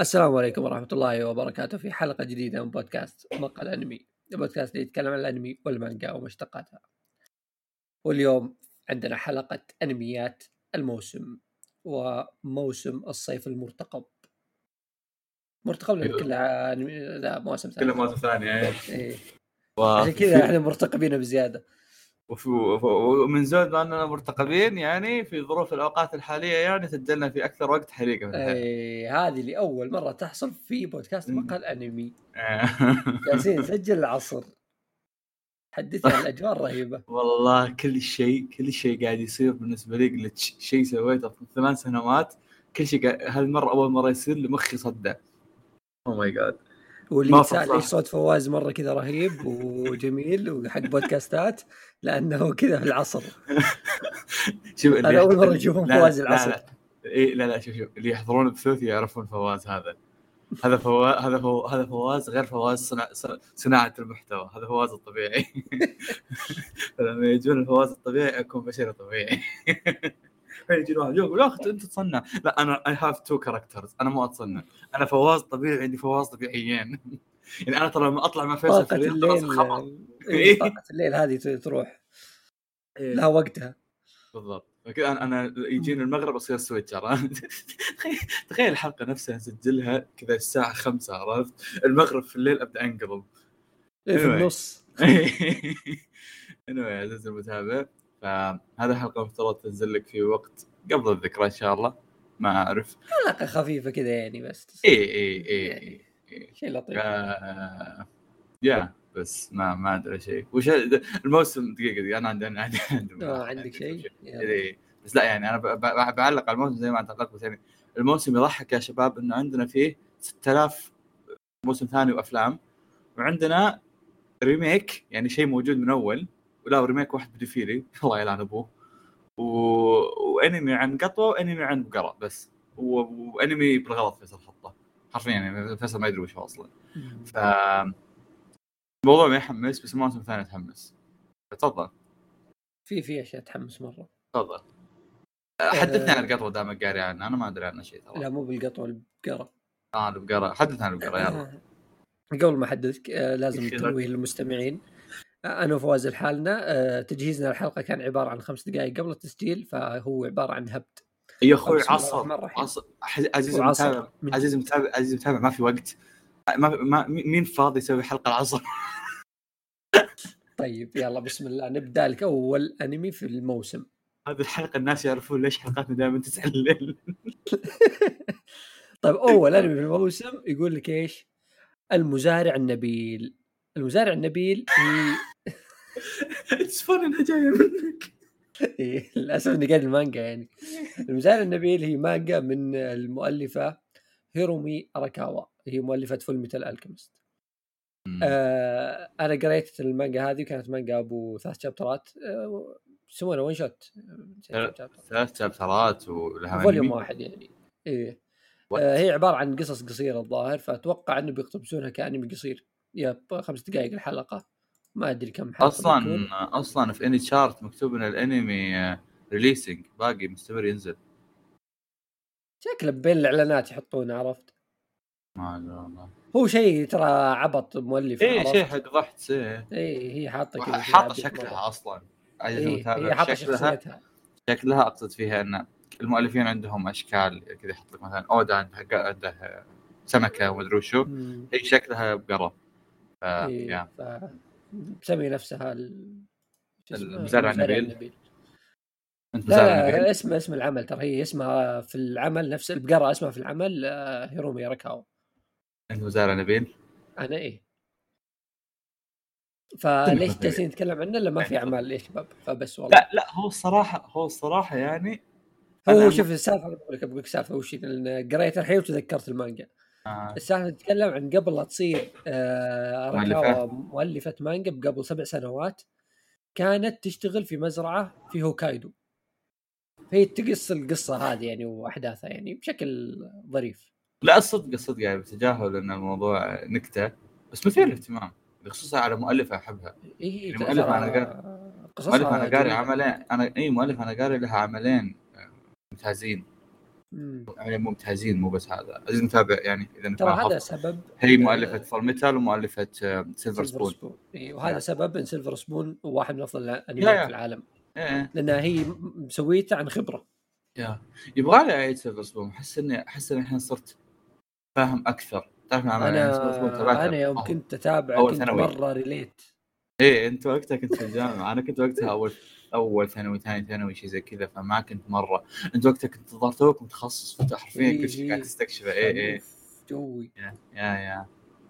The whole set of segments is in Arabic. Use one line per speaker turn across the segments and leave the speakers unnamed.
السلام عليكم ورحمة الله وبركاته في حلقة جديدة من بودكاست مقهى الأنمي البودكاست اللي يتكلم عن الأنمي والمانجا ومشتقاتها واليوم عندنا حلقة أنميات الموسم وموسم الصيف المرتقب مرتقب لأن
أيوه.
كلها أنمي- لا مواسم ثانية
كلها مواسم ثانية إيه.
إيه. عشان كذا إحنا مرتقبين بزيادة.
ومن زود ما أننا مرتقبين يعني في ظروف الأوقات الحالية يعني سجلنا في أكثر وقت حريقه من الحين
إيه. هذه لأول مرة تحصل في بودكاست. مقهى الأنمي
آه.
جالسين نسجل العصر حدثنا الأجواء رهيبة
والله كل شيء كل شيء قاعد يصير بالنسبة لي قلت شيء سويته في ثمان سنوات كل شيء قاعد... هالمرة أول مرة يصير لي مخي صدع oh my god
واللي يتساءل
فصح.
ليش صوت فواز مرة كذا رهيب وجميل وحق بودكاستات لأنه كذا في العصر.
شوف
أنا أول مرة أشوفهم
لا-
فواز
لا-
العصر.
لا. إيه لا لا شوف شوف. اللي يحضرون بثوث يعرفون فواز هذا. هذا فواز هذا فو... هذا فواز غير فواز صنع... صناعة المحتوى. هذا فواز الطبيعي. فلما يجون الفواز الطبيعي أكون بشري طبيعي. يجي واحد. يقول يا أخي أنت تصنع. لا أنا I have two characters أنا مو أتصنع. أنا فواز طبيعي عندي فواز طبيعيين. يعني أنا ترى لما أطلع مع فيصل في الليل خلاص
الليل
الخبر
إيه، طاقة الليل هذه تروح.
إيه.
لها وقتها.
بالضبط. فكذا أنا أنا يجيني المغرب أصير switcher تخيل تخيل الحلقة نفسها اسجلها كذا الساعة 5 عرفت؟ المغرب في الليل أبدأ انقلب
إيه، في. النص.
Anyway عزيزي المتابع. فهذه الحلقة مفترض تنزل لك في وقت قبل الذكرى إن شاء الله. ما أعرف.
حلقة خفيفة كذا يعني بس.
إي إي إي إي إي.
شيء لطيف.
آه، يا بس ما ما أدري شيء وش الموسم دقيقة دقيقة. أنا عندي أنا عندي عندي
آه، عندك شيء.
بس لا يعني أنا بعلق على الموسم زي ما انت علقت يعني الموسم يضحك يا شباب إنه عندنا فيه 6000 موسم ثاني وأفلام وعندنا remake يعني شيء موجود من أول. ولا remake واحد بديفيري الله يلعن أبوه. و... وأنمي عن قطوة وأنمي عن بقره بس. و... وأنمي بالغلط فيصل حطه. حرفيا يعني فيصل ما يدري وش هو
أصلا.
ف الموضوع ما يحمس بس الموسم الثاني يتحمس تفضل.
في في أشياء تحمس مرة.
تفضل. حدثني عن القطوة دامك قاري عنه. أنا ما أدري عنه شيء ترى.
لا مو بالقطوة البقره
آه البقره حدثنا عن البقره يلا.
آه. قبل ما أحدثك آه، لازم تنويه للمستمعين. آه، أنا وفواز لحالنا آه، تجهيزنا للحلقة كان عبارة عن خمس دقائق قبل التسجيل فهو عبارة عن هبد.
يا
أخوي
عصر. عصر. المتابع
من-
عزيزي المتابع عزيزي المتابع ما في وقت. ما, ما مين فاضي يسوي حلقة العصر
طيب يلا بسم الله. نبدأ لك اول أنمي في الموسم.
هذه الحلقة الناس يعرفون ليش حلقاتنا دائما 9 الليل
طيب أول أنمي في الموسم يقول لك إيش؟ المزارع النبيل. المزارع النبيل هي
it's funny انها جاية منك.
إيه، للأسف إني قارئ المانجا يعني. المزارع النبيل هي مانجا من المؤلفة هيرومي أراكاوا. هي مؤلفة Fullmetal Alchemist آه أنا قريت المانجا هذه كانت مانجا أبو ثلاث chapter ات. آه يسمونها one shot
ثلاث chapter ات.
ولها
volume.
واحد يعني.
إيه?
آه هي عبارة عن قصص قصيرة الظاهر فأتوقع إنه بيقتبسونها كأنمي قصير. يا خمس دقائق الحلقة. ما أدري كم حلقة
أصلا
بتكون.
أصلا في AniChart مكتوب إن الأنمي releasing باقي مستمر ينزل.
شكله بين الإعلانات يحطونه عرفت؟
ما أدري والله.
هو شيء ترى عبط مؤلف
اي؟ شيء حق ضحك إيه.
اي هي حاطه كذا
حاطه شكلها
مرة.
أصلا.
إيه هي حاطه شخصيتها.
شكلها أقصد فيها إن المؤلفين عندهم أشكال كذا يحط لك مثلا أودا عنده عنده سمكة ومدري وشو. هي شكلها بقره ف
إيه ف... مسمي نفسها؟
المزارع النبيل. انت
لا
مزارع
لا
نبيل
اسم اسم العمل ترى هي اسمها في العمل نفس البقرة اسمها في العمل آه، هيرومي راكاو
انت مزارع نبيل
أنا إيه. فليش. جالسين نتكلم عنه؟ لما ما في أعمال يا شباب فبس والله.
لا لا هو الصراحه هو الصراحة يعني
هو شوف السالفة بقول لك بقول لك سالفة وش قريت الحين وتذكرت المانجا.
آه.
السالفه تتكلم عن قبل لا تصير آه
مؤلفة
مانجا قبل سبع سنوات كانت تشتغل في مزرعة في هوكايدو فهي تقص القصة هذه يعني وأحداثها يعني بشكل ظريف
لا الصدق الصدق يعني بتجاهل إن الموضوع نكتة بس مثير للاهتمام خصوصا على مؤلفه أحبها
إي
يعني مؤلف أنا قاري- مؤلف أنا قاري. عملين أنا إي مؤلف أنا قاري لها عملين آه، ممتازين
مم.
يعني ممتازين مو بس هذا. عايزين نتابع يعني إذا
ترى هذا سبب
هي مؤلفة Fullmetal ومؤلفة Silver
Silver
Spoon
Spoon إي، وهذا
نعم.
سبب إن Silver Spoon واحد من أفضل
يا-
الأنميات
يا.
في العالم.
إيه
لانها هي م- مسويته عن خبرة.
يا. يبغى لي أعيد Silver Spoon أحس اني أحس إني الحين صرت فاهم أكثر. تعرف أنا يعني
أنا
تابعتها
أنا يوم كنت اتابع كنت. مرة relate
إيه أنت وقتها كنت في الجامعة. أنا كنت وقتها أول أول ثانوي ثاني ثانوي شيء زي كذا فما كنت مرة. أنت وقتها كنت الظاهر توك متخصص فانت حرفيا كل شيء قاعد تستكشفه. إيه إيه.
joy
يا يا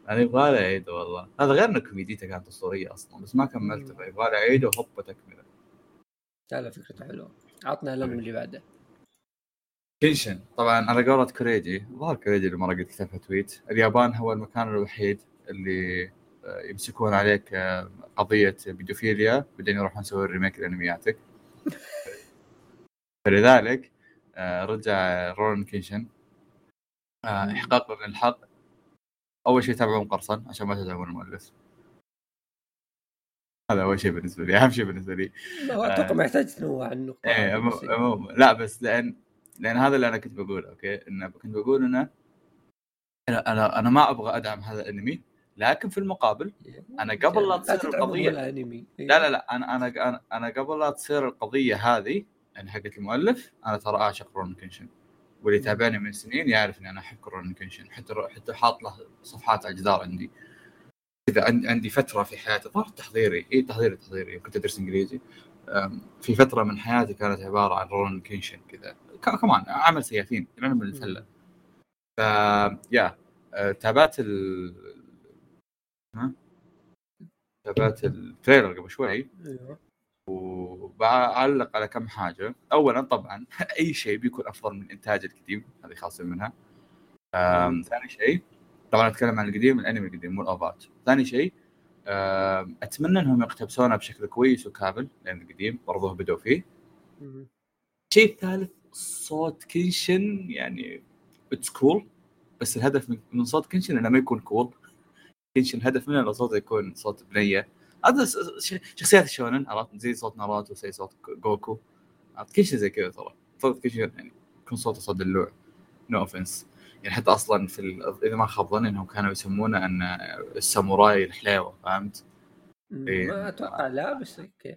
أنا يبغى لي اعيده والله. هذا غير إنه كوميديته كانت أسطورية أصلا بس ما كملته. فيبغى لي اعيده وهوبا تكملة.
لا لا فكرته حلوة. عطنا الانمي اللي بعده.
كنشن طبعا على قولة كوريجي الظاهر كوريجي اللي مرة قد كتبها tweet. اليابان هو المكان الوحيد اللي يمسكون عليك آه، قضية بيدوفيليا بعدين يروحون يسوون remake لأنمياتك. فلذلك آه، رجع رون كينشن آه، احقاقا للحق أول شيء تابعون قرصا عشان ما تتابعون المؤلف. هذا أول شيء بالنسبة لي أهم شيء بالنسبة لي.
لا، أتوقع ما يحتاج تنوع النقطه
إيه عموما لا بس لأن لأن هذا اللي أنا كنت بقوله okay؟ إنه كنت بقول إنه أنا أنا أنا ما أبغى أدعم هذا الأنمي. لكن في المقابل أنا قبل لا تصير
القضية إيه.
لا لا لا أنا أنا أنا, قبل لا تصير القضية هذه يعني حقت المؤلف أنا ترى أعشق رون كنشن واللي يتابعني من سنين يعرف إني أنا أحب رون كنشن حتى حتى حاط له صفحات على الجدار عندي. كذا عن- عندي فترة في حياتي ظهر تحضيري. اي تحضيري تحضيري. كنت أدرس إنجليزي. في فترة من حياتي كانت عبارة عن رون كينشن كذا. كمان عمل سيافين العلم الفلة. ف يا أه، تابعت ال ها؟ تابعت التريلر قبل شوي.
أيوه.
وبعلق على كم حاجة. اولا طبعا أي شيء بيكون أفضل من إنتاج القديم هذه خاصة منها. أم، ثاني شيء طبعا أتكلم عن القديم الأنمي القديم مو الأوفات. ثاني شيء أتمنى إنهم يقتبسونه بشكل كويس وكامل لأن القديم برضه بدوا فيه. الشيء الثالث صوت كنشن يعني it's cool بس الهدف من- من صوت كنشن إنه ما يكون cool كنشن الهدف منه انه صوته يكون صوت بنية. هذا شخصيات الشونن عرفت؟ زي صوت ناروتو زي صوت جوكو. عرفت؟ كنشن زي كذا ترى. صوت كنشن يعني يكون صوته صوت دلوع. no offense يعني حتى أصلا في ال... إذا ما خاب ظني إنهم كانوا يسمونه أن الساموراي الحلاوة فهمت؟ إيه.
ما أتوقع. لا بس okay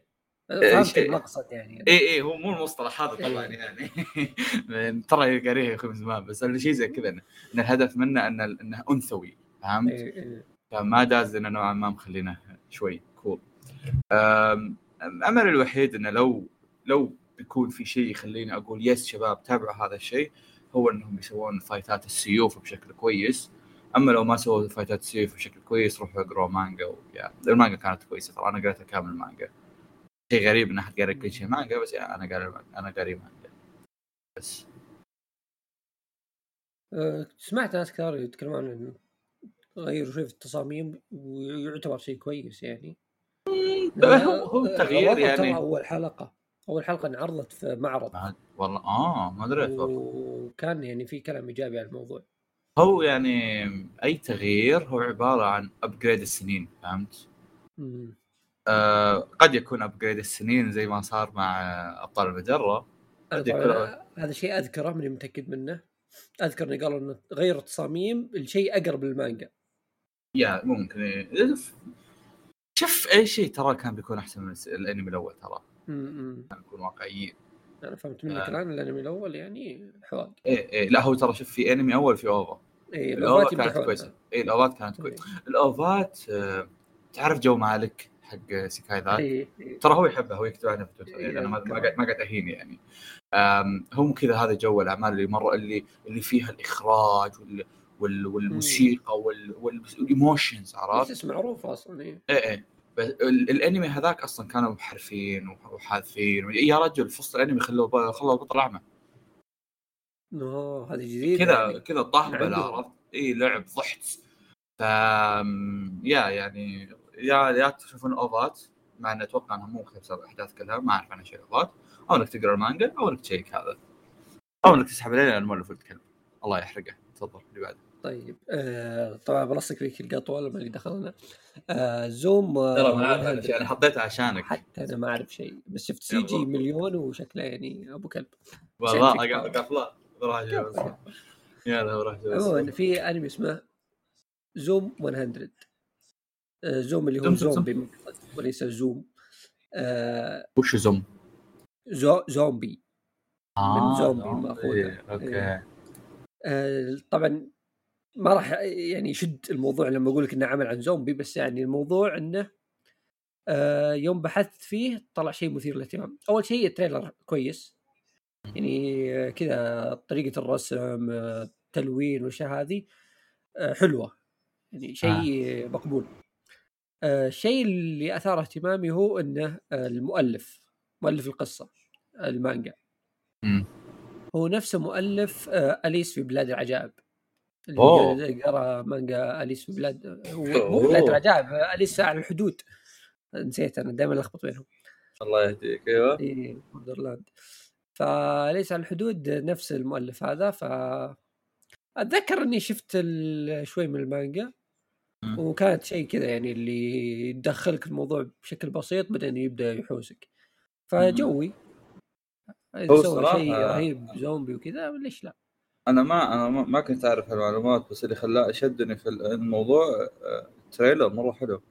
إيه،
فهمت
شيء-
المقصد يعني.
اي اي هو مو المصطلح هذا طبعا يعني. من- ترى قاريه يا أخوي من زمان بس شيء زي كذا ان الهدف منه أن إنه أنثوي فهمت؟ فما داز لنا نوعا ما مخلينه شوي cool امل الوحيد إنه لو لو بيكون في شيء يخليني أقول yes شباب تابعوا هذا الشيء هو إنهم يسوون fight ات السيوف بشكل كويس. أما لو ما سووا فايتات السيوف بشكل كويس روحوا اقروا مانجا ويا المانجا كانت كويسة ترى أنا قريتها كامل مانجا شيء غريب إن أحد قاري كل شيء مانجا بس يعني أنا قاري أنا قاري مانجا بس.
أه، سمعت ناس كثار يتكلمون عن غيروا شوي في التصاميم ويعتبر شيء كويس يعني.
هو هو تغيير يعني.
أول حلقة أول حلقة انعرضت في معرض.
والله آه ما دريت
وكان يعني في كلام إيجابي عن الموضوع.
هو يعني أي تغيير هو عبارة عن upgrade السنين فهمت؟
مم.
آه قد يكون upgrade السنين زي ما صار مع أبطال
المجرة.
قد يكون
هذا شيء أذكره ماني متأكد منه. أذكر إنه قالوا إنه غيروا التصاميم لشيء أقرب للمانجا.
يا ممكن. إيه. شوف أي شيء ترى كان بيكون أحسن من الأنمي الأول ترى. نكون واقعيين.
أنا فهمت منك.
آه.
الآن الأنمي الأول يعني حواق
إيه إيه. لا هو ترى شوف في أنمي أول في OVA.
اي
ال
OVA ال OVA ات
كانت.
كويسة.
إيه ال OVA ات كانت كويسة. ال OVA ات آه تعرف جو مالك حق سيكاي ذاك
اي إي.
ترى هو يحبها هو يكتب عنها في تويتر.
إيه،
يعني أنا ما قاعد ما قاعد اهين يعني. هم كذا هذا جو الأعمال اللي مرة اللي اللي فيها الإخراج وال والموسيقى وال وال emotions
بس
عرفت؟
اسم معروف أصلا اي
بس ال- الأنمي هذاك أصلا كانوا محرفين وحاثين يا رجل في وسط الأنمي خلوا ب- خلوا البطل أعمى.
اوه هذه جديدة
كذا
يعني.
كذا طهبله. عرفت؟ إي لعب ضحت ف يا يعني يا يا تشوفون أوفات. مع ان أتوقع انها مو مقتبسه الاحداث كلها. ما أعرف عنها شيء أوفات. أو إنك تقرأ المانجا أو إنك تشيك هذا. أو إنك تسحب عليه لأن المؤلف ولد كلب الله يحرقه. تفضل اللي بعده.
طيب. آه طبعا بلصق فيك القطوه لما اللي دخلنا. آه Zom آه،
ترى ما أعرف أنا حطيتها عشانك.
حتى أنا ما أعرف شيء. بس شفت
CG.
مليون وشكله يعني أبو كلب.
والله. قافله راح يلا. راح
عموما في أنمي اسمه Zom 100 آه، Zom اللي هو
Zom
Zom zombie وليس Zoom. آه،
وش Zom؟
zo zombie. من زومبي. مأخوذة.
أوكي.
آه، طبعا ما راح يعني يشد الموضوع لما أقول لك إنه عمل عن زومبي بس يعني الموضوع إنه آه، يوم بحثت فيه طلع شيء مثير للاهتمام. أول شيء ال trailer كويس. يعني آه، كذا طريقة الرسم آه، التلوين والأشياء هذه حلوة. يعني شيء مقبول. آه، الشيء اللي أثار اهتمامي هو إنه المؤلف مؤلف القصة المانجا.
مم.
هو نفسه مؤلف أليس في بلاد العجائب. اللي قرأ مانجا اليس في بلاد هو مو. بلاد العجائب اليس على الحدود. نسيت أنا دائما ألخبط بينهم.
الله يهديك أيوه.
إي Wonderland فليس على الحدود نفس المؤلف هذا. ف أتذكر إني شفت شوي من المانجا. وكانت شيء كذا يعني اللي يدخلك الموضوع بشكل بسيط بعدين يبدأ يحوسك. فجوي. سوى شيء رهيب زومبي وكذا ليش لا؟
أنا ما أنا ما, كنت أعرف هالمعلومات بس اللي خلاه شدني في الموضوع آه، ال trailer مرة
حلو.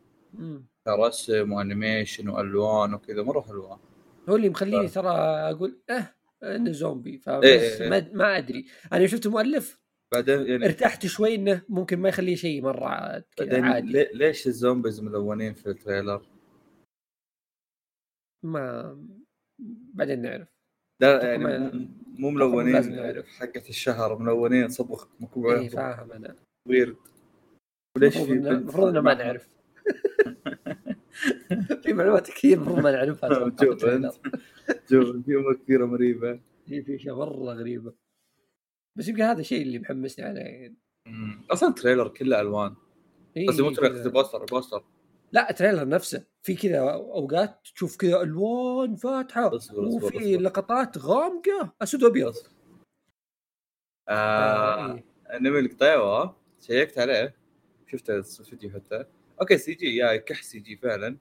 رسم و animation والوان وكذا مرة حلوة
هو اللي مخليني
ف-
ترى أقول آه إنه زومبي فبس
إيه إيه إيه.
ما, ما أدري أنا شفت المؤلف
بعدين يعني
ارتحت شوي إنه ممكن ما يخليه شيء
مرة
عادي
لي- ليش ال zombies ملونين في ال trailer؟
ما بعدين نعرف
لا يعني مو- مو ملونين. حقة الشهر ملونين صبغ مكتوب
اي فاهم أنا.
ويرد. وليش في
المفروض إنه ما نعرف. في معلومات كثير المفروض ما نعرفها.
شوف
ال
trailer. أنت. شوف في أمور كثيرة مريبة.
في في أشياء مرة غريبة. بس يمكن هذا الشيء اللي محمسني عليه. يعني.
أصلا ال trailer كله ألوان.
إيه
قصدي مو trailer
كذا.
قصدي poster poster.
لا trailer نفسه. في كذا أوقات تشوف كذا
ألوان فاتحة
وفي لقطات غامقة. أسود وأبيض.
آه
آه، إيه.
أنمي القطيوة شيكت عليه. شفت الفيديو حتى. أوكي سي جي يا كح سي جي فعلا.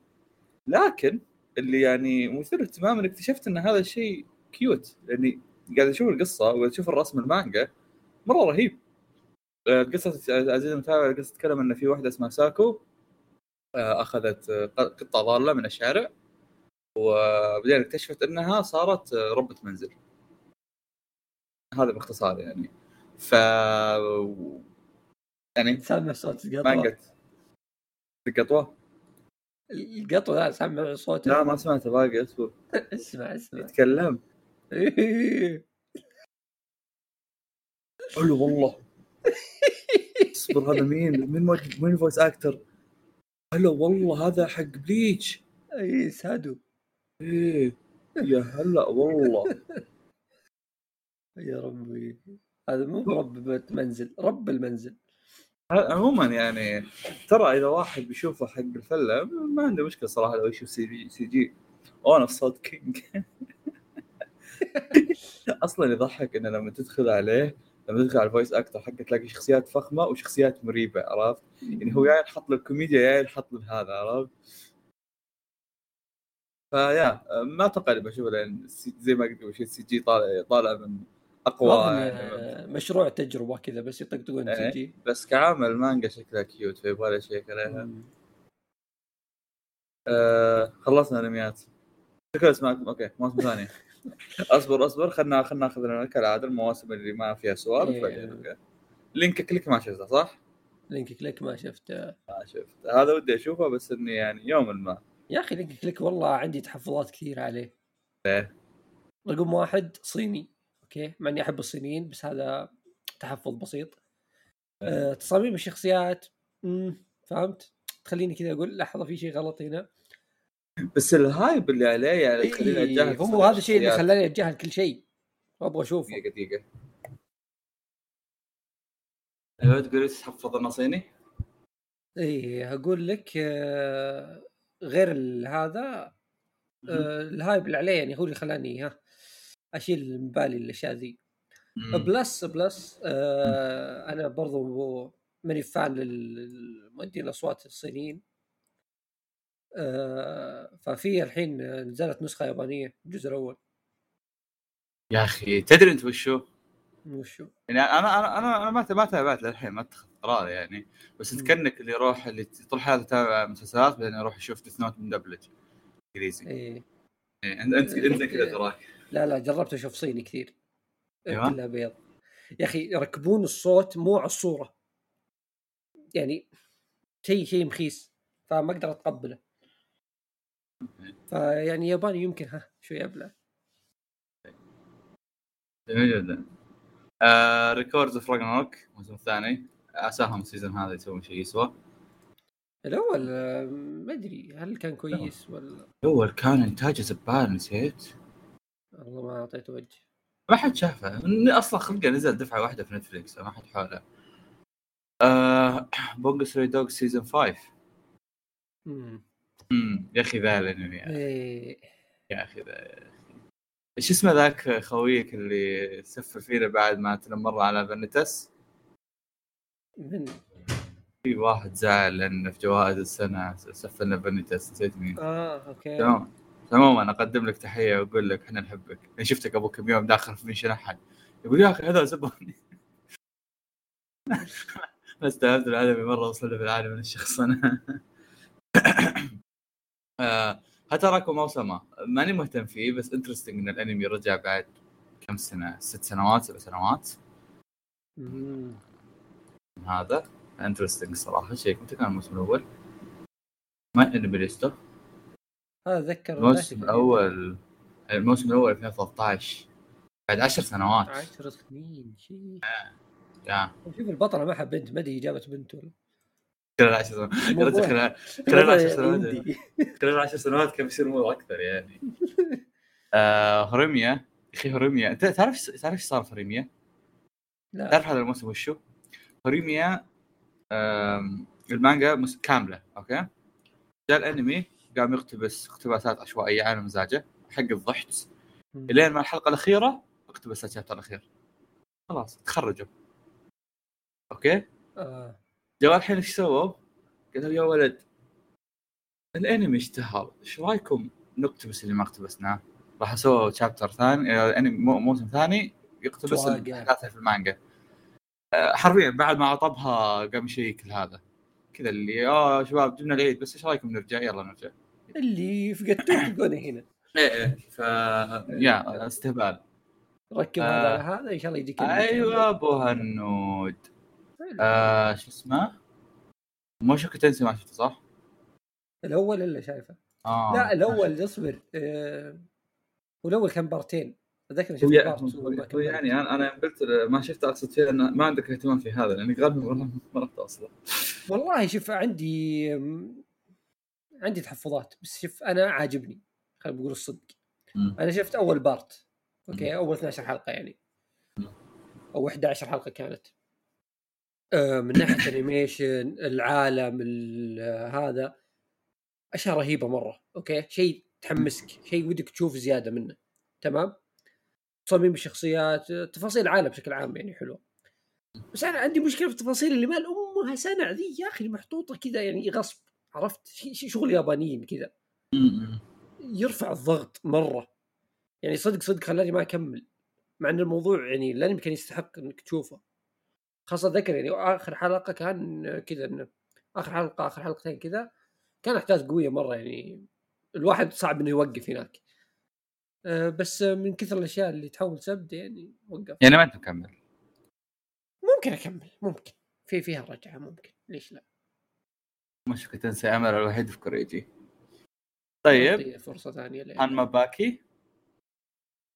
لكن اللي يعني مثير اهتمام إني اكتشفت إن هذا الشيء cute لأني قاعد أشوف القصة وقاعد أشوف الرسم المانجا. مرة رهيب. آه، القصة عزيزي المتابع القصة تتكلم إن في واحدة اسمها ساكو. آه، أخذت آه، قطة ضالة من الشارع وبعدين اكتشفت إنها صارت آه، ربة منزل. هذا باختصار يعني. ف يعني
سامع صوت
ما
القطوه
قلت. القطوة؟
القطوة لا سامع صوت
لا ما سمعت باقي اصبر
اسمع اسمع.
يتكلم. حلو والله. اصبر هذا مين؟ مين مين ال voice actor حلو والله هذا حق Bleach.
إي سادو.
إيه يا هلا والله.
يا ربي. هذا مو رب منزل رب المنزل.
عموما يعني ترى إذا واحد بيشوفه حق الفله ما عنده مشكلة صراحة لو يشوف CG CG. وأنا صوت كينج. أصلا يضحك إنه لما تدخل عليه لما تدخل على ال voice actor حقه تلاقي شخصيات فخمة وشخصيات مريبة عرفت؟ يعني هو يا يحط له الكوميديا يا يحط له هذا عرفت؟ فيا ما أتوقع إني بشوفه لأن سي- زي ما قلت قبل شوي ال CG طالع طالع من
أقوى
يعني
مشروع تجربة كذا بس يطقطقون
إيه.
تجي
بس كعامل مانجا شكلها cute فيبغى لي شيك عليها آه خلصنا انميات شكرا اسمعكم okay موسم ثاني اصبر اصبر خلنا خلنا ناخذ لنا كالعاده المواسم اللي ما فيها سوالف.
إيه.
Link Click ما شفته صح؟
Link Click ما شفته.
ما شفت هذا ودي أشوفه بس إني يعني يوم ما.
يا أخي Link Click والله عندي تحفظات كثير عليه.
ليه؟
رقم واحد صيني okay؟ مع اني أحب الصينيين بس هذا تحفظ بسيط. أه تصاميم الشخصيات فهمت؟ تخليني كذا أقول لحظه في شيء غلط هنا.
بس ال hype اللي عليه يعني
إيه
اتجاهل
هو هذا الشيء اللي. خلاني اتجاهل كل شيء. أبغى أشوفه.
دقيقة دقيقة. أيوه تقول تحفظ إنه
صيني؟ إيه أقول لك آه، غير هذا آه، ال hype اللي عليه يعني هو اللي خلاني ها أشيل من بالي الأشياء ذي. plus plus آه أنا برضو ماني fan للمؤدين الأصوات الصينيين. ففي الحين نزلت نسخة يابانية الجزء الأول.
يا أخي تدري أنت وشو؟
وشو؟
يعني أنا أنا أنا أنا ما ما تابعت للحين ما اتخذ قرار يعني. بس
مم.
كأنك اللي يروح اللي طول حياته يتابع مسلسلات بعدين يروح يشوف Death Note مدبلج إنجليزي.
إيه.
إيه، انت انت أنت كذا تراك.
لا لا جربت أشوف صيني كثير.
أيوة.
كلها بيض. يا أخي يركبون الصوت مو على الصورة. يعني شيء شيء مخيس فما أقدر أتقبله. فيعني ياباني يمكن ها شوي أبلع.
جميل جدا. آه Records of Ragnarok الموسم الثاني. عساهم ال season هذا يسوون شيء يسوى.
الأول آه، ما أدري هل كان كويس ولا؟
الأول كان إنتاجه زبالة نسيت.
والله ما أعطيته وجه.
ما حد شافه. أصلا خلقه نزل دفعة واحدة في Netflix ما حد حوله. آه Bungo Stray Dogs season 5
امم
يا أخي ذا الأنمي يا أخي.
إيه.
يا أخي ذا. إيش اسمه ذاك خويك اللي سفل فينا بعد ما تنمر على فانيتس
من
في واحد زعل لأن في جوائز السنة سفلنا فانيتس نسيت مين.
آه okay.
تمام. عموما أقدم لك تحية وأقول لك إحنا نحبك. أنا شفتك قبل كم يوم داخل في mention احد يقول يا أخي هذا زبوني. أنا استوعبت العالمي مرة وصلنا في العالم من الشخص أنا. آه، Hataraku موسمه ماني مهتم فيه بس interesting إن الأنمي رجع بعد كم سنة؟ ست سنوات سبع سنوات. هذا interesting صراحة شيء. متى كان الموسم الأول؟ MyAnimeList
هذا ذكر
الموسم الأول الموسم الأول 2013 بعد عشر سنوات.
10 سنين شيء.
يا.
شوف البطلة معها بنت ما أدري جابت بنت ولا
خلال عشر سنوات يا رجل خلال خلال عشر سنوات خلال عشر سنوات كان بيصير الموضوع أكثر يعني آه هوريميا يا أخي هوريميا أنت تعرف تعرف إيش صار في هوريميا؟
لا
تعرف هذا الموسم وشو؟ هوريميا آم، المانجا كاملة أوكي؟ جاء الأنمي قام يقتبس اقتباسات عشوائية على مزاجه حق الضحك. إلين ما الحلقة الأخيرة اقتبس ال chapter الأخير خلاص تخرجوا أوكي؟
آه.
جوا الحين إيش سووا؟ قالوا يا ولد الأنمي اشتهر. إيش رأيكم؟ نقتبس اللي ما اقتبسناه؟ راح سووا شابتر ثاني آه، انمي مو- موسم ثاني يقتبس. الاحداث في المانجا. آه، حرفيا بعد ما عطبها قام يشيك لهذا كذا اللي آه شباب جبنا العيد بس إيش رأيكم نرجع؟ يلا نرجع.
اللي فقدتوه تلقونه هنا.
إيه إيه. ف يا استهبال.
ركب
آه.
هذا على هذا إن شاء الله يجيك
أيوه أبو هنود. آه شو اسمه؟ مو شوكو تنسي ما شفته صح؟
الأول الا شايفه.
آه
لا الأول اصبر. آه. والأول كان بارتين.
أتذكر
شفت part.
يعني أنا أنا قلت ما شفت اقصد فيه انه ما عندك اهتمام في هذا لأني غالبا ما رحت أصلا.
والله شوف عندي عندي تحفظات بس شوف أنا عاجبني. خلينا نقول الصدق.
مم.
أنا شفت أول part. أوكي أول 12 حلقة يعني. أو 11 حلقة كانت. آه، من ناحية animation العالم ال- هذا. أشياء رهيبة مرة أوكي؟ شيء تحمسك شيء ودك تشوف زيادة منه تمام؟ تصاميم الشخصيات تفاصيل العالم بشكل عام يعني حلوة بس أنا عندي مشكلة في التفاصيل اللي مال امها سنع ذي يا أخي محطوطة كذا يعني غصب عرفت؟ شغل يابانيين كذا. يرفع الضغط مرة. يعني صدق صدق خلاني ما أكمل. مع إن الموضوع يعني الانمي كان يستحق إنك تشوفه. خاصة ذكر يعني آخر حلقة كان كذا إنه آخر حلقة آخر حلقتين كذا كان أحداث قوية مرة يعني الواحد صعب إنه يوقف هناك. أه، بس من كثر الأشياء اللي تحول سبد يعني وقف.
يعني ما أنت مكمل.
ممكن أكمل ممكن. في فيها رجعة ممكن ليش لا؟
مش كنت تنسى أمل الوحيد في كوريجي. طيب.
فرصة ثانية لأن-
هانما باكي؟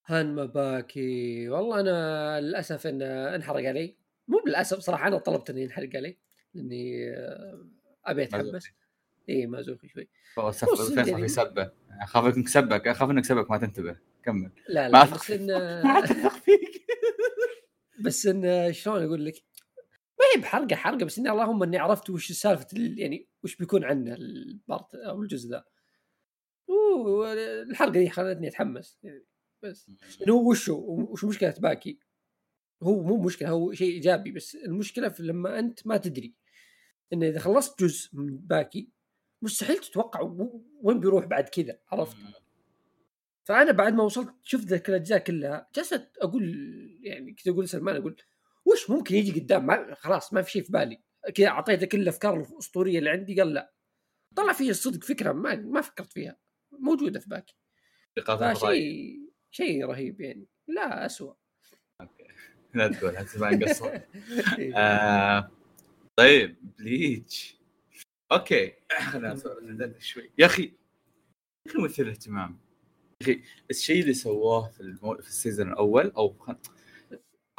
هان مباكي والله أنا للأسف ان انحرق علي. مو بالأسف صراحة أنا طلبت انه ينحرق علي لأني آه، أبي اتحمس إي مازوخي شوي.
فيصل
يعني-
سبه. أخاف إنك سبك أخاف إنك سبك ما تنتبه. كمل.
لا
ما
لا
أثق
بس إن
ما فيك
بس إن شلون أقول لك؟ ما هي بحرقة حرقة بس اني اللهم إني عرفت وش سالفة ال- يعني وش بيكون عنه ال part أو الجزء ذا. والحلقة دي خلتني أتحمس يعني بس. إنه هو وش هو وش مشكلة باكي هو مو مشكلة هو شيء إيجابي بس المشكلة في لما أنت ما تدري انه إذا خلصت جزء من باكي مستحيل تتوقع وين بيروح بعد كذا عرفت؟ فأنا بعد ما وصلت شفت ذاك الأجزاء كلها جلست أقول يعني كنت أقول سلمان أقول وش ممكن يجي قدام؟ ما خلاص ما في شيء في بالي. كذا اعطيته كل الأفكار الأسطورية اللي عندي قال لا. طلع فيه الصدق فكرة ما ما فكرت فيها موجودة في باكي. فشيء شيء رهيب يعني لا اسوء
لا تقول ما قصه آه طيب بليتش. أوكي خلينا شوي. يا أخي مثير اهتمام يا أخي الشيء اللي سووه في, المو... في ال season الأول أو.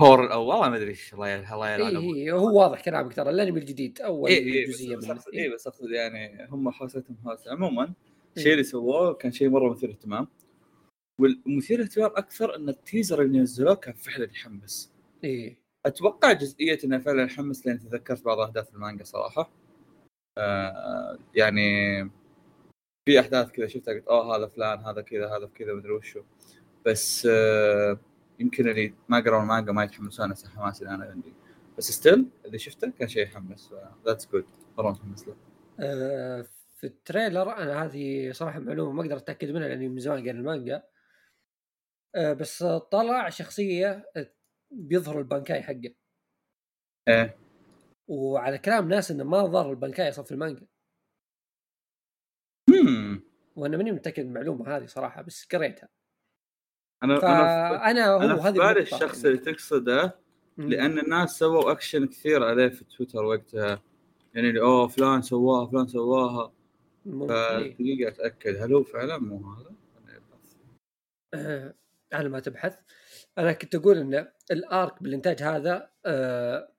هور الأول والله ما أدري إيش الله الله
يلعنه. إيه هو واضح كلامك ترى الأنمي الجديد أول
إيه إيه جزئية بس, بس, إيه بس أقصد يعني هم حوستهم حوسه عموما الشيء اللي سووه كان شيء مرة مثير اهتمام والمثير اهتمام أكثر إن ال teaser اللي نزلوه كان فعلا يحمس
إيه
أتوقع جزئيه انه فعلا يحمس لأن تذكرت بعض احداث المانجا صراحة. آه يعني في أحداث كذا شفتها قلت اوه هذا فلان هذا كذا هذا كذا مدري وشو. بس آه يمكن اللي ما قروا المانجا ما يتحمسون نفس الحماس اللي أنا عندي. بس still اللي شفته كان شيء يحمس that's good مرة متحمس له.
آه في ال trailer أنا هذه صراحة معلومة ما أقدر أتأكد منها لأني من زمان قاري المانجا. آه بس طلع شخصية بيظهر البانكاي حقه.
إيه.
وعلى كلام ناس إنه ما ظهر البانكاي أصلا في المانجا.
امم
وأنا ماني متأكد من المعلومة هذه صراحة بس قريتها.
أنا
أنا أنا هو
أنا في بالي الشخص اللي تقصده لأن الناس سووا اكشن كثير عليه في تويتر وقتها. يعني اللي أوه فلان سواها فلان سواها. فدقيقة أتأكد هل هو فعلا مو هذا؟
أه على ما تبحث. أنا كنت أقول إن ال arc بالإنتاج هذا آه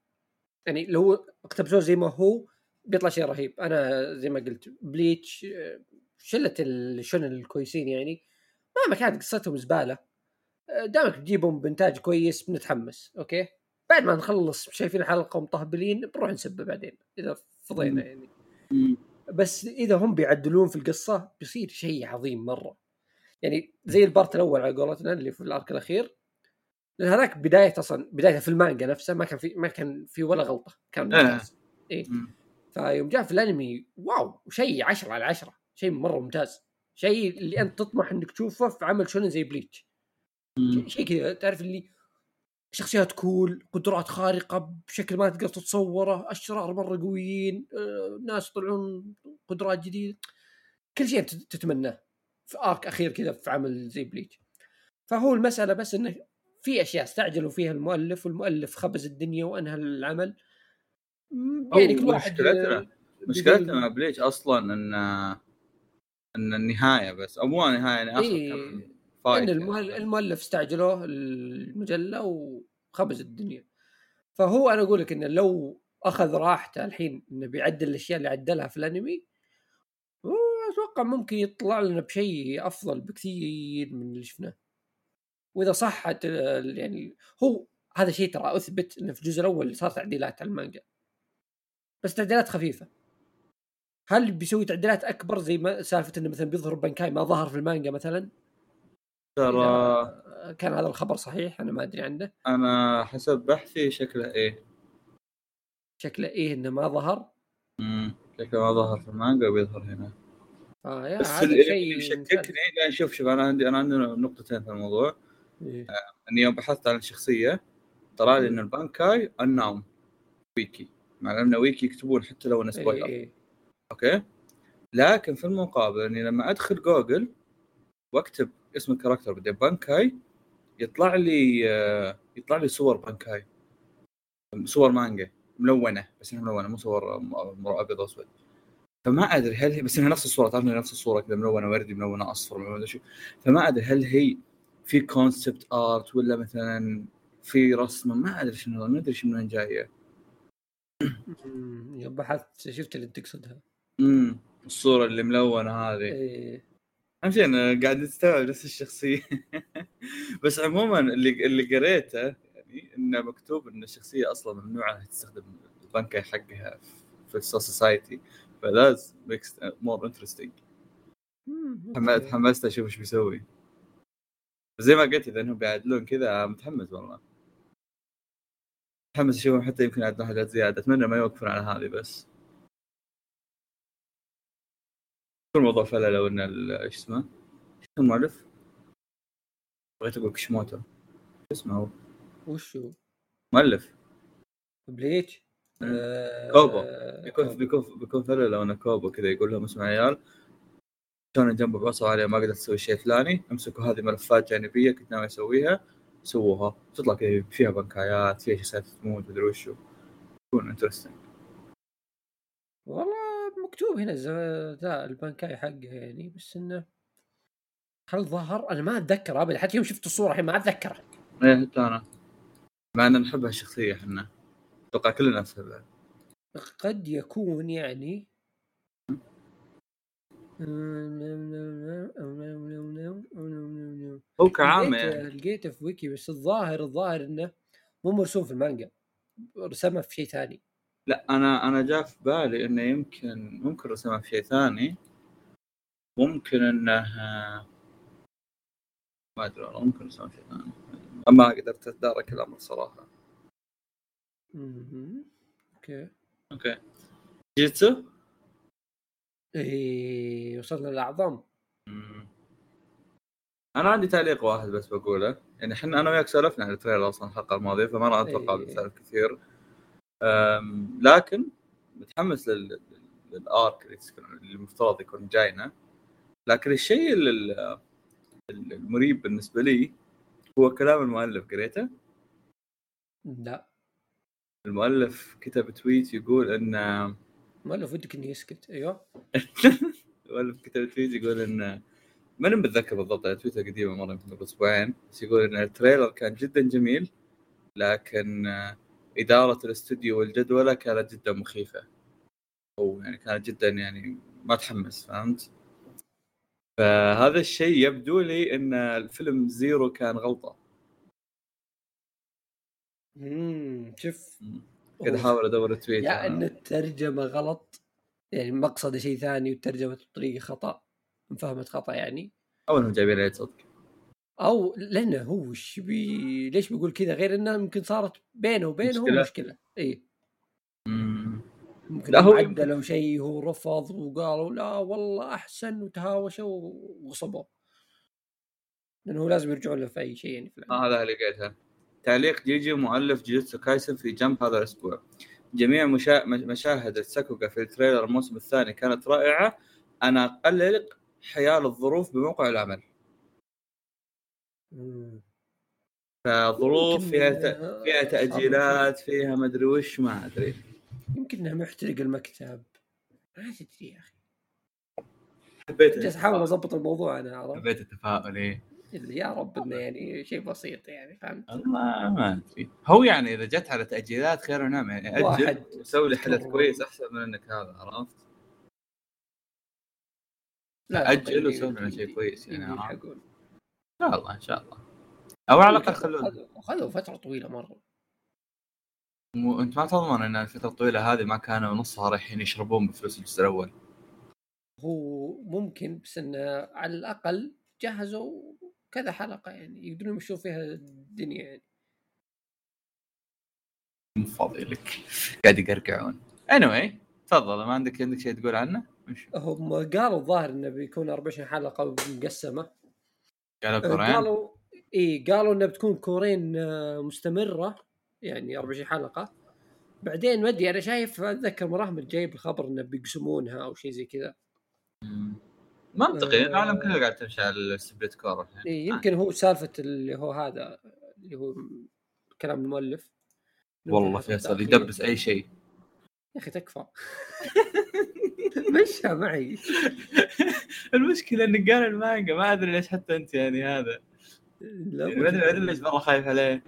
يعني لو اقتبسوه زي ما هو بيطلع شيء رهيب. أنا زي ما قلت بليتش آه، شلة الشونن الكويسين يعني. مهما كانت قصتهم زبالة. آه، دامك تجيبهم بإنتاج كويس بنتحمس أوكي؟ بعد ما نخلص شايفين الحلقة ومطهبلين بنروح نسبه بعدين إذا فضينا يعني. بس إذا هم بيعدلون في القصة بيصير شيء عظيم مرة. يعني زي ال part الأول على قولتنا اللي في ال arc الأخير. لأن هذاك بداية أصلا بدايته في المانجا نفسها ما كان في ما كان في ولا غلطة كان
إيه. ممتاز.
إيه. فيوم جاء في الأنمي wow شيء 10 على 10 شيء مرة ممتاز. شيء اللي أنت تطمح إنك تشوفه في عمل شونن زي بليتش. شيء كذا تعرف اللي شخصيات cool قدرات خارقة بشكل ما تقدر تتصوره أشرار مرة قويين آه، ناس يطلعون قدرات جديدة. كل شيء تتمناه. في arc أخير كذا في عمل زي بليتش. فهو المسألة بس إنه في أشياء استعجلوا فيها المؤلف والمؤلف خبز الدنيا وأنهى العمل.
يعني كل واحد مشكلتنا مشكلتنا مع بليتش أصلا ان إن النهاية بس أو مو نهايه يعني آخر
إيه إن المؤلف استعجلوه المجلة وخبز الدنيا. فهو أنا أقول لك إنه لو أخذ راحته الحين إنه بيعدل الأشياء اللي عدلها في الأنمي أتوقع ممكن يطلع لنا بشيء أفضل بكثير من اللي شفناه. وإذا صحت يعني هو هذا شيء ترى أثبت إنه في الجزء الأول صار تعديلات على المانجا. بس تعديلات خفيفة. هل بيسوي تعديلات أكبر زي ما سالفة إنه مثلا بيظهر بنكاي ما ظهر في المانجا مثلا؟
ترى
كان هذا الخبر صحيح؟ أنا ما أدري عنه.
أنا حسب بحثي شكله إيه.
شكله إيه إنه ما ظهر؟
امم شكله ما ظهر في المانجا وبيظهر هنا.
آه يا
بس اللي يشككني لا شوف شوف أنا عندي أنا عندي نقطتين في الموضوع. إيه؟ آه إني يوم بحثت عن الشخصية طلع لي إن البانكاي الناوم ويكي مع إنه ويكي يكتبون حتى لو إنه spoiler إيه. أوكي؟ لكن في المقابل إني لما أدخل جوجل وأكتب اسم ال character بعدين بانكاي يطلع لي آه يطلع لي صور بانكاي. صور مانجا ملونة بس إنها ملونة مو صور أبيض وأسود. فما أدري هل هي بس إنها نفس الصورة تعرف نفس الصورة كذا ملونة وردي ملونة أصفر ملونة شو. فما أدري هل هي في كونسبت ارت ولا مثلا في رسمه ما أدري شنو ما أدري شنو من جاية.
يوم بحثت شفت اللي تقصدها.
امم الصورة اللي ملونة هذه.
إيه.
اهم شيء أنا قاعد أستوعب نفس الشخصية. بس عموما اللي اللي قريته يعني إنه مكتوب إن الشخصية أصلا ممنوعة تستخدم البانكاي حقها في ال society ف that makes more interesting تحمست أشوف إيش بيسوي. زي ما قلت إذا إنهم بيعدلون كذا متحمس والله متحمس اشوفهم حتى يمكن يعدلون حاجات زيادة أتمنى ما يوقفون على هذه بس كل موضوع فلا لو إن إيش اسمه؟ المؤلف؟ بغيت أقول كشموتو شو اسمه هو
وش هو؟
مؤلف
بليتش
مم.
آه،
كوبو. بيكون. بيكون بيكون فيلم لو انه كوبو كذا يقول لهم اسمع عيال كان جنب بعصوا عليه ما قدرت تسوي شيء فلاني امسكوا هذه ملفات جانبية كنت ناوي أسويها سووها. تطلع كذا فيها بنكايات فيها شخصيات تموت مدري وشو يكون interesting
والله مكتوب هنا ذا البنكاي حقه يعني بس إنه هل ظهر؟ أنا ما أتذكر ابدا. حتى يوم شفت الصورة الحين ما اتذكرها
إيه حتى أنا مع إن نحب هالشخصيه إحنا. أتوقع كل الناس تحبها
قد يكون يعني
هو كعام
لقيت-
يعني.
لقيته في ويكي بس الظاهر الظاهر إنه مو مرسوم في المانجا. رسمه في شيء ثاني.
لا أنا أنا جاء في بالي إنه يمكن ممكن رسمها في شيء ثاني. ممكن إنه ما أدري والله ممكن رسمها في شيء ثاني. ما قدرت اتدارك الامر
صراحة. Okay.
Okay. جيتسو؟
إيه وصلنا
للأعظم. أنا عندي تعليق واحد بس بقوله. يعني إحنا أنا وياك سولفنا عن التريلر أصلا الحلقة الماضية فما راح أتوقع
إيه.
بنسولف كثير. أم، لكن متحمس لل- لل- للآرك اللي المفترض يكون جاينا. لكن الشيء ال- ال- المريب بالنسبة لي هو كلام المؤلف قريته؟
لا.
المؤلف كتب تويت يقول إن
مؤلف ودك إني يسكت أيوه.
المؤلف كتب tweet يقول إن ماني متذكر بالضبط تويتة قديمة مرة يمكن قبل أسبوعين بس يقول إن ال trailer كان جدا جميل لكن إدارة الأستوديو والجدولة كانت جدا مخيفة. أو يعني كانت جدا يعني ما تحمس فهمت؟ فهذا الشيء يبدو لي إن الفيلم زيرو كان غلطة.
امم شوف.
قاعد أحاول أدور التويت
يا ان الترجمة غلط. يعني مقصده شيء ثاني والترجمة بطريقة خطأ. انفهمت خطأ يعني؟
أو إنهم جايبين عليه صدق.
أو لأنه هو وش بي ليش بيقول كذا؟ غير انها يمكن صارت بينه وبينه هو
مشكلة.
مشكلة. اي
مم.
ممكن
لا، هو
عدلوا شيء هو رفض وقالوا لا والله أحسن وتهاوشوا وغصبوه لأنه هو لازم يرجعون له في أي شيء يعني في العمل.
آه هذا اللي لقيتها تعليق جيجي مؤلف جوجيتسو كايسن في جنب هذا الأسبوع. جميع مشا... مش- مشاهد الساكوغا في ال trailer الموسم الثاني كانت رائعة. أنا أقلق حيال الظروف بموقع العمل. فظروف فيها ت... فيها تأجيلات فيها مدري وش ما أدري.
يمكن انه محترق المكتب. ما تدري يا أخي.
حبيت
جالس أحاول اضبط الموضوع أنا عرفت؟
حبيت التفاؤل إيه.
يا رب إنه يعني شيء بسيط يعني فهمت؟
والله ما أدري. هو يعني إذا جت على تأجيلات خير ونعم يعني أجل
واحد.
وسوي لي حدث. كويس أحسن من إنك هذا عرفت؟
لا
أجل
طيب،
وسوي لنا شيء كويس يعني، عرفت؟ إن شاء الله إن شاء الله. أو على الأقل خلونا.
خذوا- فترة طويلة مرة.
مو انت ما تضمن إن الفترة الطويلة هذه ما كانوا نصها رايحين يشربون بفلوس الجزء الأول؟
هو ممكن بس إنه على الأقل جهزوا كذا حلقة يعني يقدرون يمشون فيها الدنيا يعني.
مو فاضي لك قاعد يقرقعون. Anyway تفضل ما عندك عندك شيء تقول عنه؟
هم قالوا الظاهر إنه بيكون 24 حلقة مقسمة.
قالوا
آه،
كورين
قالوا إي قالوا انها بتكون كورين آه، مستمرة يعني 24 حلقة. بعدين ما أدري أنا شايف أتذكر مراهم جايب الخبر إنه بيقسمونها أو شيء زي كذا.
مم. منطقي
آه.
العالم كله قاعد تمشي على السبليت كور الحين
إيه يمكن هو سالفة اللي هو هذا اللي هو كلام المؤلف.
والله فيصل. يدبس أي شيء.
يا أخي تكفى. مشها معي.
المشكلة إنه قال المانجا ما أدري ليش حتى أنت يعني هذا.
لا
يعني ما أدري ليش مره خايف عليه.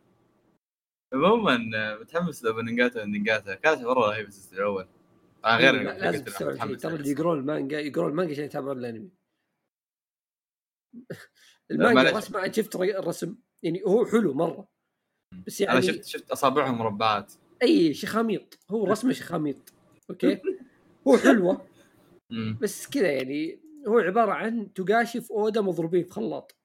عموما آه، متحمس لاوبننجاتا واندنجاتا كانت مرة رهيبة ال season الأول. آه غير
لازم تستوعب شيء. ترى. اللي يقرون المانجا يقرون المانجا عشان يتابعون
الأنمي.
المانجا رسم أنا شفت الرسم. يعني هو حلو مرة. بس يعني
أنا شفت شفت أصابعهم مربعات.
أي شخاميط. هو رسمه شخاميط. okay؟ هو
حلوة.
بس كذا يعني هو عبارة عن توغاشي في أودا مضروبين في خلاط.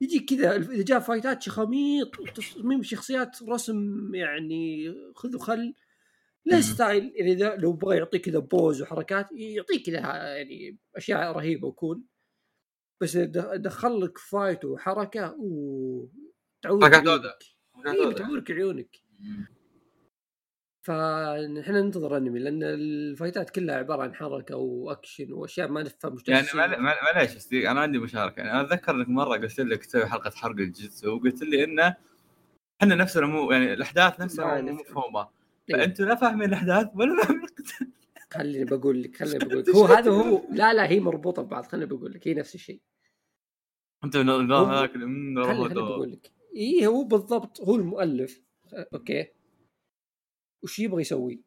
يجي كذا إذا جاء fight ات شخاميط تصميم شخصيات رسم يعني خذ وخل. له. style يعني إذا لو بغى يعطيك كذا pose وحركات يعطيك كذا يعني أشياء رهيبة و cool بس دخل لك fight وحركة وتعود
حركات سوداء.
اي بتعورك عيونك. فنحن ننتظر أنمي لأن ال fight ات كلها عبارة عن حركة واكشن وأشياء ما نفهم
يعني معليش أصدق، أنا عندي مشاركة يعني أنا أتذكر إنك مرة قلت لك تسوي حلقة حرق الجيتسو وقلت لي إنه إحنا نفسنا مو يعني
الأحداث
نفسها مو. مفهومة
إيه.
فانتم لا فاهمين الأحداث ولا فاهمين القتال.
خليني بقول لك خليني بقول لك. هو هذا هو لا لا هي مربوطة ببعض خليني بقول لك هي نفس الشيء.
أنت النظام هذاك
خليني. بقول لك. اي هو بالضبط هو المؤلف. أه، okay. وش يبغى يسوي؟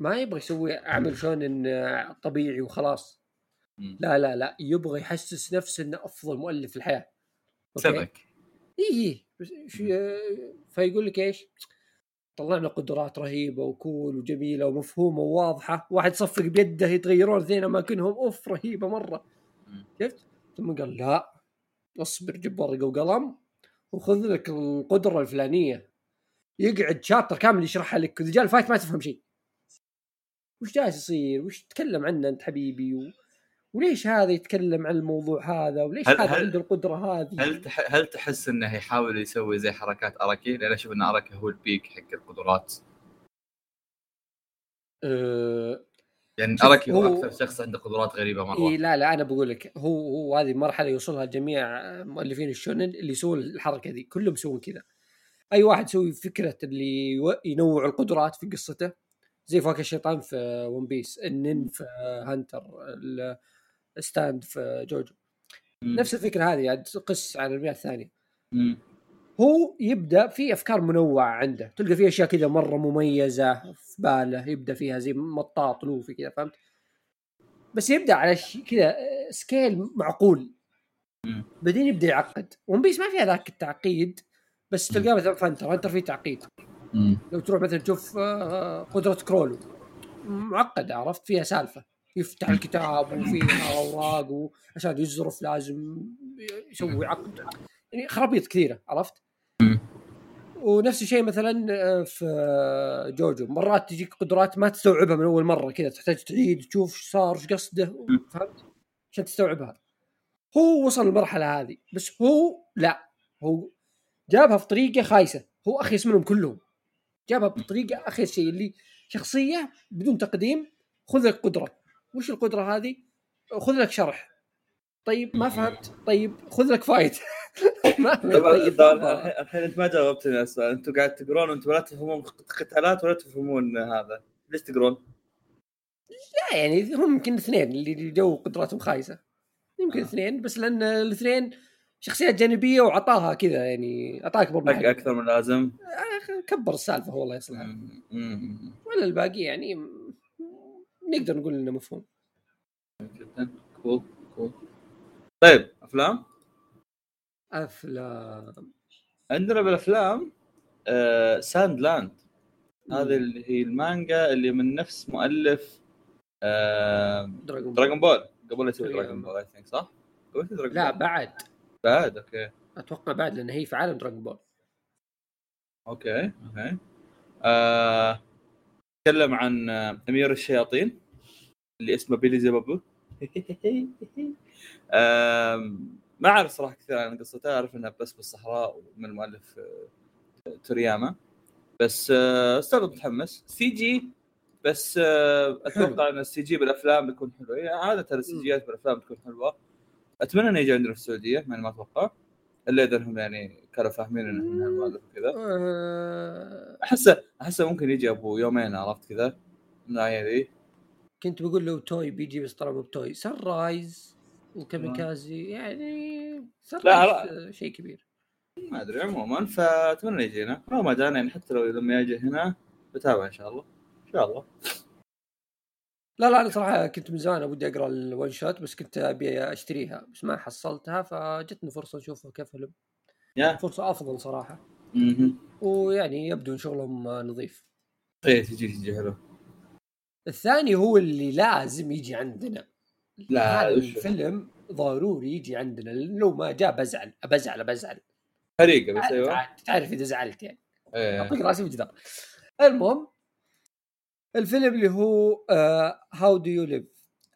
ما يبغى يسوي أعمل شونن آه، طبيعي وخلاص. لا لا لا يبغى يحسس نفسه إنه أفضل مؤلف في الحياة
سبك.
اي اي آه، فيقول لك إيش؟ طلعنا قدرات رهيبة وكول وجميلة ومفهومة وواضحة. واحد يصفق بيده يتغيرون اثنين اماكنهم أوف رهيبة
مرة.
شفت؟ ثم قال لا اصبر جيب ورقه وقلم وخذ لك القدرة الفلانية. يقعد chapter كامل يشرحها لك. إذا جاء ال fight ما تفهم شيء. وش جالس يصير؟ وش تتكلم عنه أنت حبيبي؟ و... وليش هذا يتكلم عن الموضوع هذا؟ وليش
هل-
هذا
هل-
عنده القدرة هذه؟
هل تح... هل تحس إنه يحاول يسوي زي حركات اراكي؟ لأن أشوف إن اراكي هو ال peak حق القدرات.
أه...
يعني اراكي هو, أكثر شخص عنده قدرات غريبة مرة.
إيه لا لا أنا بقول لك هو هو هذه مرحلة يوصلها جميع مؤلفين الشونن اللي يسوون الحركة دي كلهم يسوون كذا. أي واحد يسوي فكرة اللي ينوع القدرات في قصته زي فاكهة الشيطان في ون بيس النين في هانتر الستاند في جوجو.
مم.
نفس الفكرة هذه يعني قس على الأمثلة الثانية
مم.
هو يبدأ في أفكار منوعة عنده. تلقى في أشياء كذا مرة مميزة في باله يبدأ فيها زي مطاط لوفي كذا فهمت؟ بس يبدأ على ش- كذا scale معقول.
مم.
بعدين يبدأ يعقد. ون بيس ما فيها ذاك التعقيد بس تلقاه مثلا هانتر هانتر فيه تعقيد.
مم.
لو تروح مثلا تشوف آه، قدرة كرولو. معقدة عرفت؟ فيها سالفة. يفتح الكتاب وفيها أوراق عشان يزرف لازم يسوي عقد. يعني خرابيط كثيرة عرفت؟ ونفس الشيء مثلا آه، في جوجو. مرات تجيك قدرات ما تستوعبها من أول مرة كذا تحتاج تعيد تشوف إيش صار إيش قصده فهمت؟ عشان تستوعبها. هو وصل للمرحلة هذه بس هو لا. هو جابها في طريقة خايسة. هو أخيس منهم كلهم. جابها بطريقة أخيس شيء اللي شخصية بدون تقديم خذ لك قدره وش القدرة هذه؟ خذ لك شرح طيب ما فهمت طيب خذ لك فايت
طبعا الحين- أنت ما جاوبتني على السؤال أنتم قاعد تقرون وأنتم لا تفهمون قتالات ولا تفهمون هذا ليش تقرون؟
لا يعني هم يمكن اثنين اللي جو قدراتهم خايسة يمكن
آه.
اثنين بس لأن الاثنين شخصيات جانبية وعطاها كذا يعني
أعطاك
حقه.
أكثر من لازم
آه، كبر السالفة هو الله يصلحها
مم. مم.
ولا الباقي يعني نقدر نقول إنه مفهوم.
جدا كول كول طيب أفلام؟
أفلام.
عندنا بالأفلام آه ساند لاند هذه اللي هي المانجا اللي من نفس مؤلف آه
دراجون
دراجون بول قبل لا يسوي. دراجون بول I think صح؟ قبل يسوي دراجون
لا
بول
بعد.
بعد okay.
أتوقع بعد لأن هي في عالم دراجون بول
okay okay. آه، تكلم عن أمير الشياطين اللي اسمه بيلزبابو ما أعرف صراحة كثير عن قصته أعرف إنها بس بالصحراء من المؤلف آه، تورياما. بس آه، استغرب متحمس CG بس آه، أتوقع إن ال CG بالأفلام بيكون حلو. يعني عادة ال CG ات بالأفلام بتكون حلوة. أتمنى إنه يجي عندنا في السعودية ما أتوقع. الا اذا انهم يعني كانوا فاهمين انه من المؤلف وكذا.
آه،
أحسه أحسه ممكن يجي أبو يومين عرفت كذا؟ النوعيه ذي.
كنت بقول لو توي بيجي بس طلع مو بتوي. سان رايز وكاميكازي يعني سان رايز شيء كبير.
ما أدري عموما فأتمنى يجينا. لو ما جانا يعني حتى لو لما يجي هنا بتابع إن شاء الله. إن شاء الله.
لا لا أنا صراحة كنت من زمان ودي أقرأ ال one shot بس كنت أبي أشتريها بس ما حصلتها فجتني فرصة أشوفها كفيلم
yeah.
فرصة أفضل صراحة.
أها
ويعني يبدو ان شغلهم نظيف.
إيه تجي تجي حلو.
الثاني هو اللي لازم يجي عندنا.
لا،
هذا الفيلم ضروري يجي عندنا لو ما جاء بزعل بزعل بزعل.
حريقه بس أيوه.
تعرف إذا زعلت يعني.
إيه.
أعطيك رأسي في الجدار المهم الفيلم اللي هو How Do You Live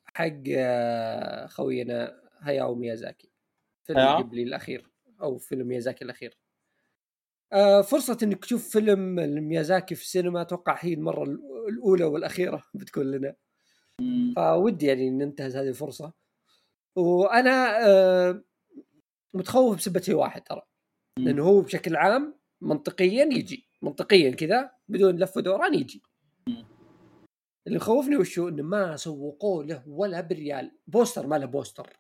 حق آه، خوينا هاياو ميازاكي. فيلم
هاياو؟
قبلي الأخير أو فيلم ميازاكي الأخير. آه فرصة إنك تشوف فيلم ميازاكي في السينما أتوقع هي المرة الأولى والأخيرة بتكون لنا. فودي يعني ننتهز هذه الفرصة. وأنا آه متخوف بسبب شيء واحد ترى. لأنه هو بشكل عام منطقيا يجي. منطقيا كذا بدون لف ودوران يجي. اللي مخوفني وشو؟ إنه ما سوقوا له ولا بريال poster ما له poster.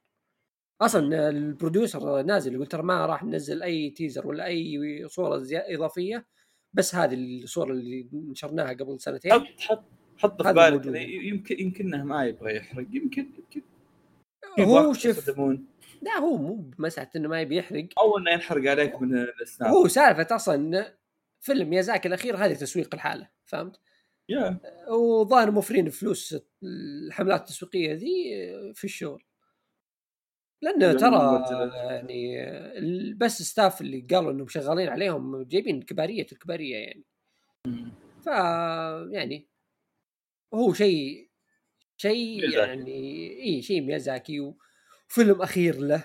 أصلا ال producer نازل يقول ترى ما راح ننزل أي teaser ولا أي صورة إضافية بس هذه الصورة اللي نشرناها قبل سنتين.
حط حط حط في بالك. يمكن يمكنه ما يبغى يحرق. يمكن يمكن.
هو شوف لا هو مو بمساله إنه ما يبي يحرق.
أو إنه ينحرق عليك من السناب.
هو سالفة أصلا فيلم ميازاكي الأخير هذه تسويق الحالة فهمت؟
yeah
وظاهر موفرين فلوس الحملات التسويقية ذي في الشغل.
لأنه
ترى. يعني بس staff اللي قالوا إنهم شغالين عليهم جايبين كبارية الكبارية يعني. ف يعني هو شيء شيء. يعني إي شيء ميازاكي وفيلم أخير له.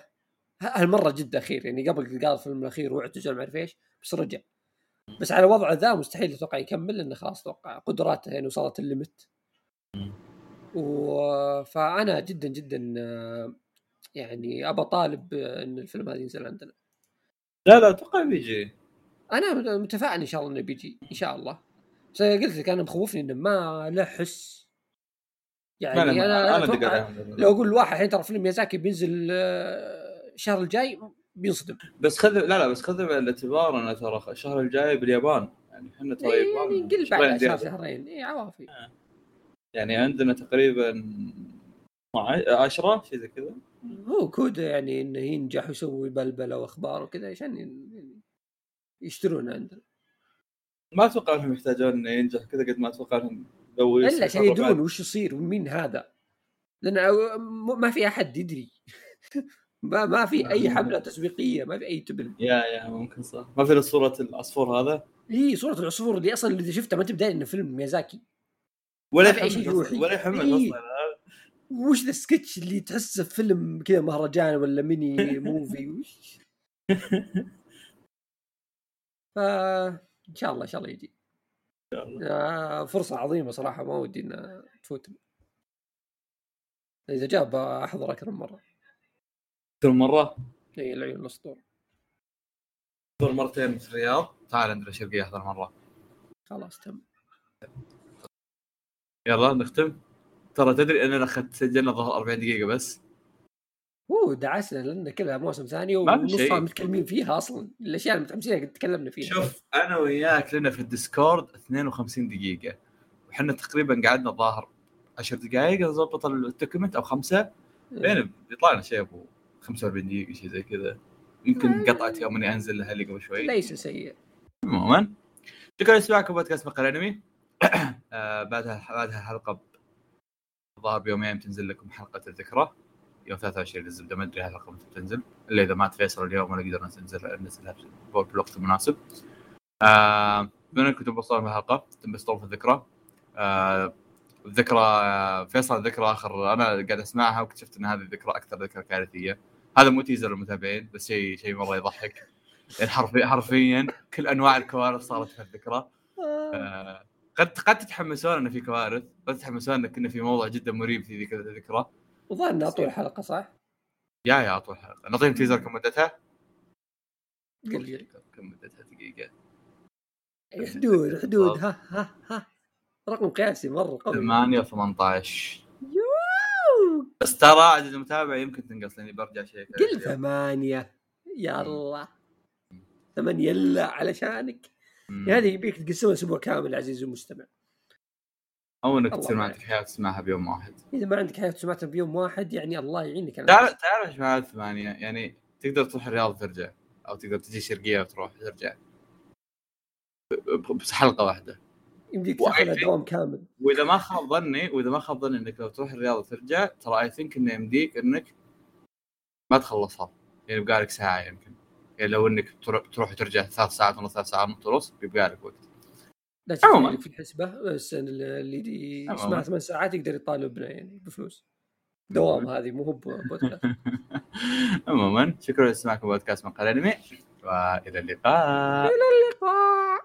هالمرة جد أخير يعني قبل قال الفيلم الأخير وإعتزل ما أعرف إيش بس رجع. بس على وضعه ذا مستحيل أتوقع يكمل لأنه خلاص أتوقع قدراته يعني وصلت ال limit. و... فأنا جدا جدا آه، يعني أبى طالب إن الفيلم هذا ينزل عندنا.
لا لا أتوقع بيجي.
أنا متفائل إن شاء الله إنه بيجي إن شاء الله. بس قلت لك أنا مخوفني إنه ما له حس. يعني أنا, أنا
أنا
لو أقول لواحد الحين ترى فيلم ميازاكي بينزل آه، الشهر الجاي بينصدم
بس خذ لا لا بس خذ بعين الاعتبار انه ترى الشهر الجاي باليابان. يعني إحنا ترى
يعني
اليابان
نقل
شهرين
بعد شهر. شهرين. اي عوافي.
يعني عندنا تقريبا 12 10 شيء زي كذا.
هو كودا يعني انه ينجح ويسوي بلبلة وأخبار وكذا عشان يشترون عندنا.
ما أتوقع إنهم يحتاجون إنه ينجح كذا قد ما أتوقع إنهم لو
إلا
يصير
عشان يدرون وش يصير ومين هذا. لأن ما في أحد يدري. ما ما في أي حملة تسويقية ما في أي تبل
yeah yeah ممكن صح. ما في صورة العصفور هذا؟
هي صورة العصفور اللي أصلا اللي شفتها ما انت بداية إنه فيلم ميازاكي.
ولا
في أي شيء.
أصلاً، ولا يحمس
إيه.
أصلا.
وش ذا السكتش اللي تحسه في فيلم كذا مهرجان ولا mini movie؟ وش؟ ف إن شاء الله إن شاء الله يجي.
إن شاء الله.
آه، فرصة عظيمة صراحة ما ودي انها تفوتني. إذا جاب احضر أكثر من مرة.
كل مرة.
اي العيون الاسطور
احضر مرتين في الرياض. تعال عندنا الشرقيه احضر مرة.
خلاص تم.
يلا نختم. ترى تدري اننا اخذت سجلنا ظهر 40 دقيقة بس.
هو دعسنا لأن كلها موسم ثاني ونصها. متكلمين فيها أصلا. الأشياء المتحمسين قد تكلمنا فيها.
شوف أنا وياك لنا في الديسكورد 52 دقيقة. وحنا تقريبا قعدنا الظاهر 10 دقائق نظبط الدوكيمنت أو خمسة. بين بيطلع لنا شيء ابو 45 دقيقة شيء زي كذا. يمكن قطعت يوم إني أنزل لها اللي قبل شوي.
ليس سيء؟
عموما شكرا لسماعكم بودكاست مقال أنمي. آه بعدها بعدها حلقه الظاهر بيومين تنزل لكم حلقة الذكرى. يوم 23 الزبدة. ما أدري الحلقة متى بتنزل. إلا إذا مات فيصل اليوم ولا قدرنا ننزل ننزلها بالوقت المناسب. آه بما إنكم تنبسطون في الحلقة تنبسطون في الذكرى. آه الذكرى آه، فيصل الذكرى آخر. أنا قاعد أسمعها واكتشفت إن هذه الذكرى أكثر ذكرى كارثية. هذا مو تيزر للمتابعين بس شيء شيء مره يضحك. يعني حرفيا حرفيا كل أنواع الكوارث صارت في الذكرى آه، قد قد تتحمسون إن في كوارث قد تتحمسون إن كنا في موضوع جدا مريب في ذيك الذكرى
وظهر انها طول الحلقة صح؟
يا يا طول الحلقة نعطيهم تيزر كم مدتها؟
قل
كم مدتها؟ دقيقة.
أي حدود حدود. ها ها ها. رقم قياسي مرة قوي.
8 18
يوه.
بس ترى عدد المتابع يمكن تنقص لأني برجع شيء
قل ثمانية. يلا ثمانية يلا علشانك.
مم.
يا هذه يبيك تقسمها أسبوع كامل عزيزي المستمع
أو إنك
الله
تصير ما. عندك حياة تسمعها بيوم واحد.
إذا ما عندك حياة سمعتها بيوم واحد يعني الله يعينك.
تعرف تعرف إيش معنى ثمانية؟ يعني تقدر تروح الرياض وترجع أو تقدر تجي الشرقيه وتروح ترجع ب- ب- بس حلقة واحدة.
يمديك
شيء.
دوام كامل.
وإذا ما خاب ظني وإذا ما خاب ظني إنك لو تروح الرياض وترجع ترى اي ثينك إنه يمديك إنك ما تخلصها يعني يبقى لك ساعة يمكن. يعني لو إنك تروح وترجع ثلاث ساعات ولا ثلاث ساعات ونص بيبقى لك وقت.
لا
عموماً.
في الحسبة بس اللي. يسمع ثمان ساعات يقدر يطالبنا يعني بفلوس. دوام هذه مو هو بودكاست.
عموما شكرا لاستماعكم بودكاست مقال أنمي وإلى اللقاء.
إلى اللقاء.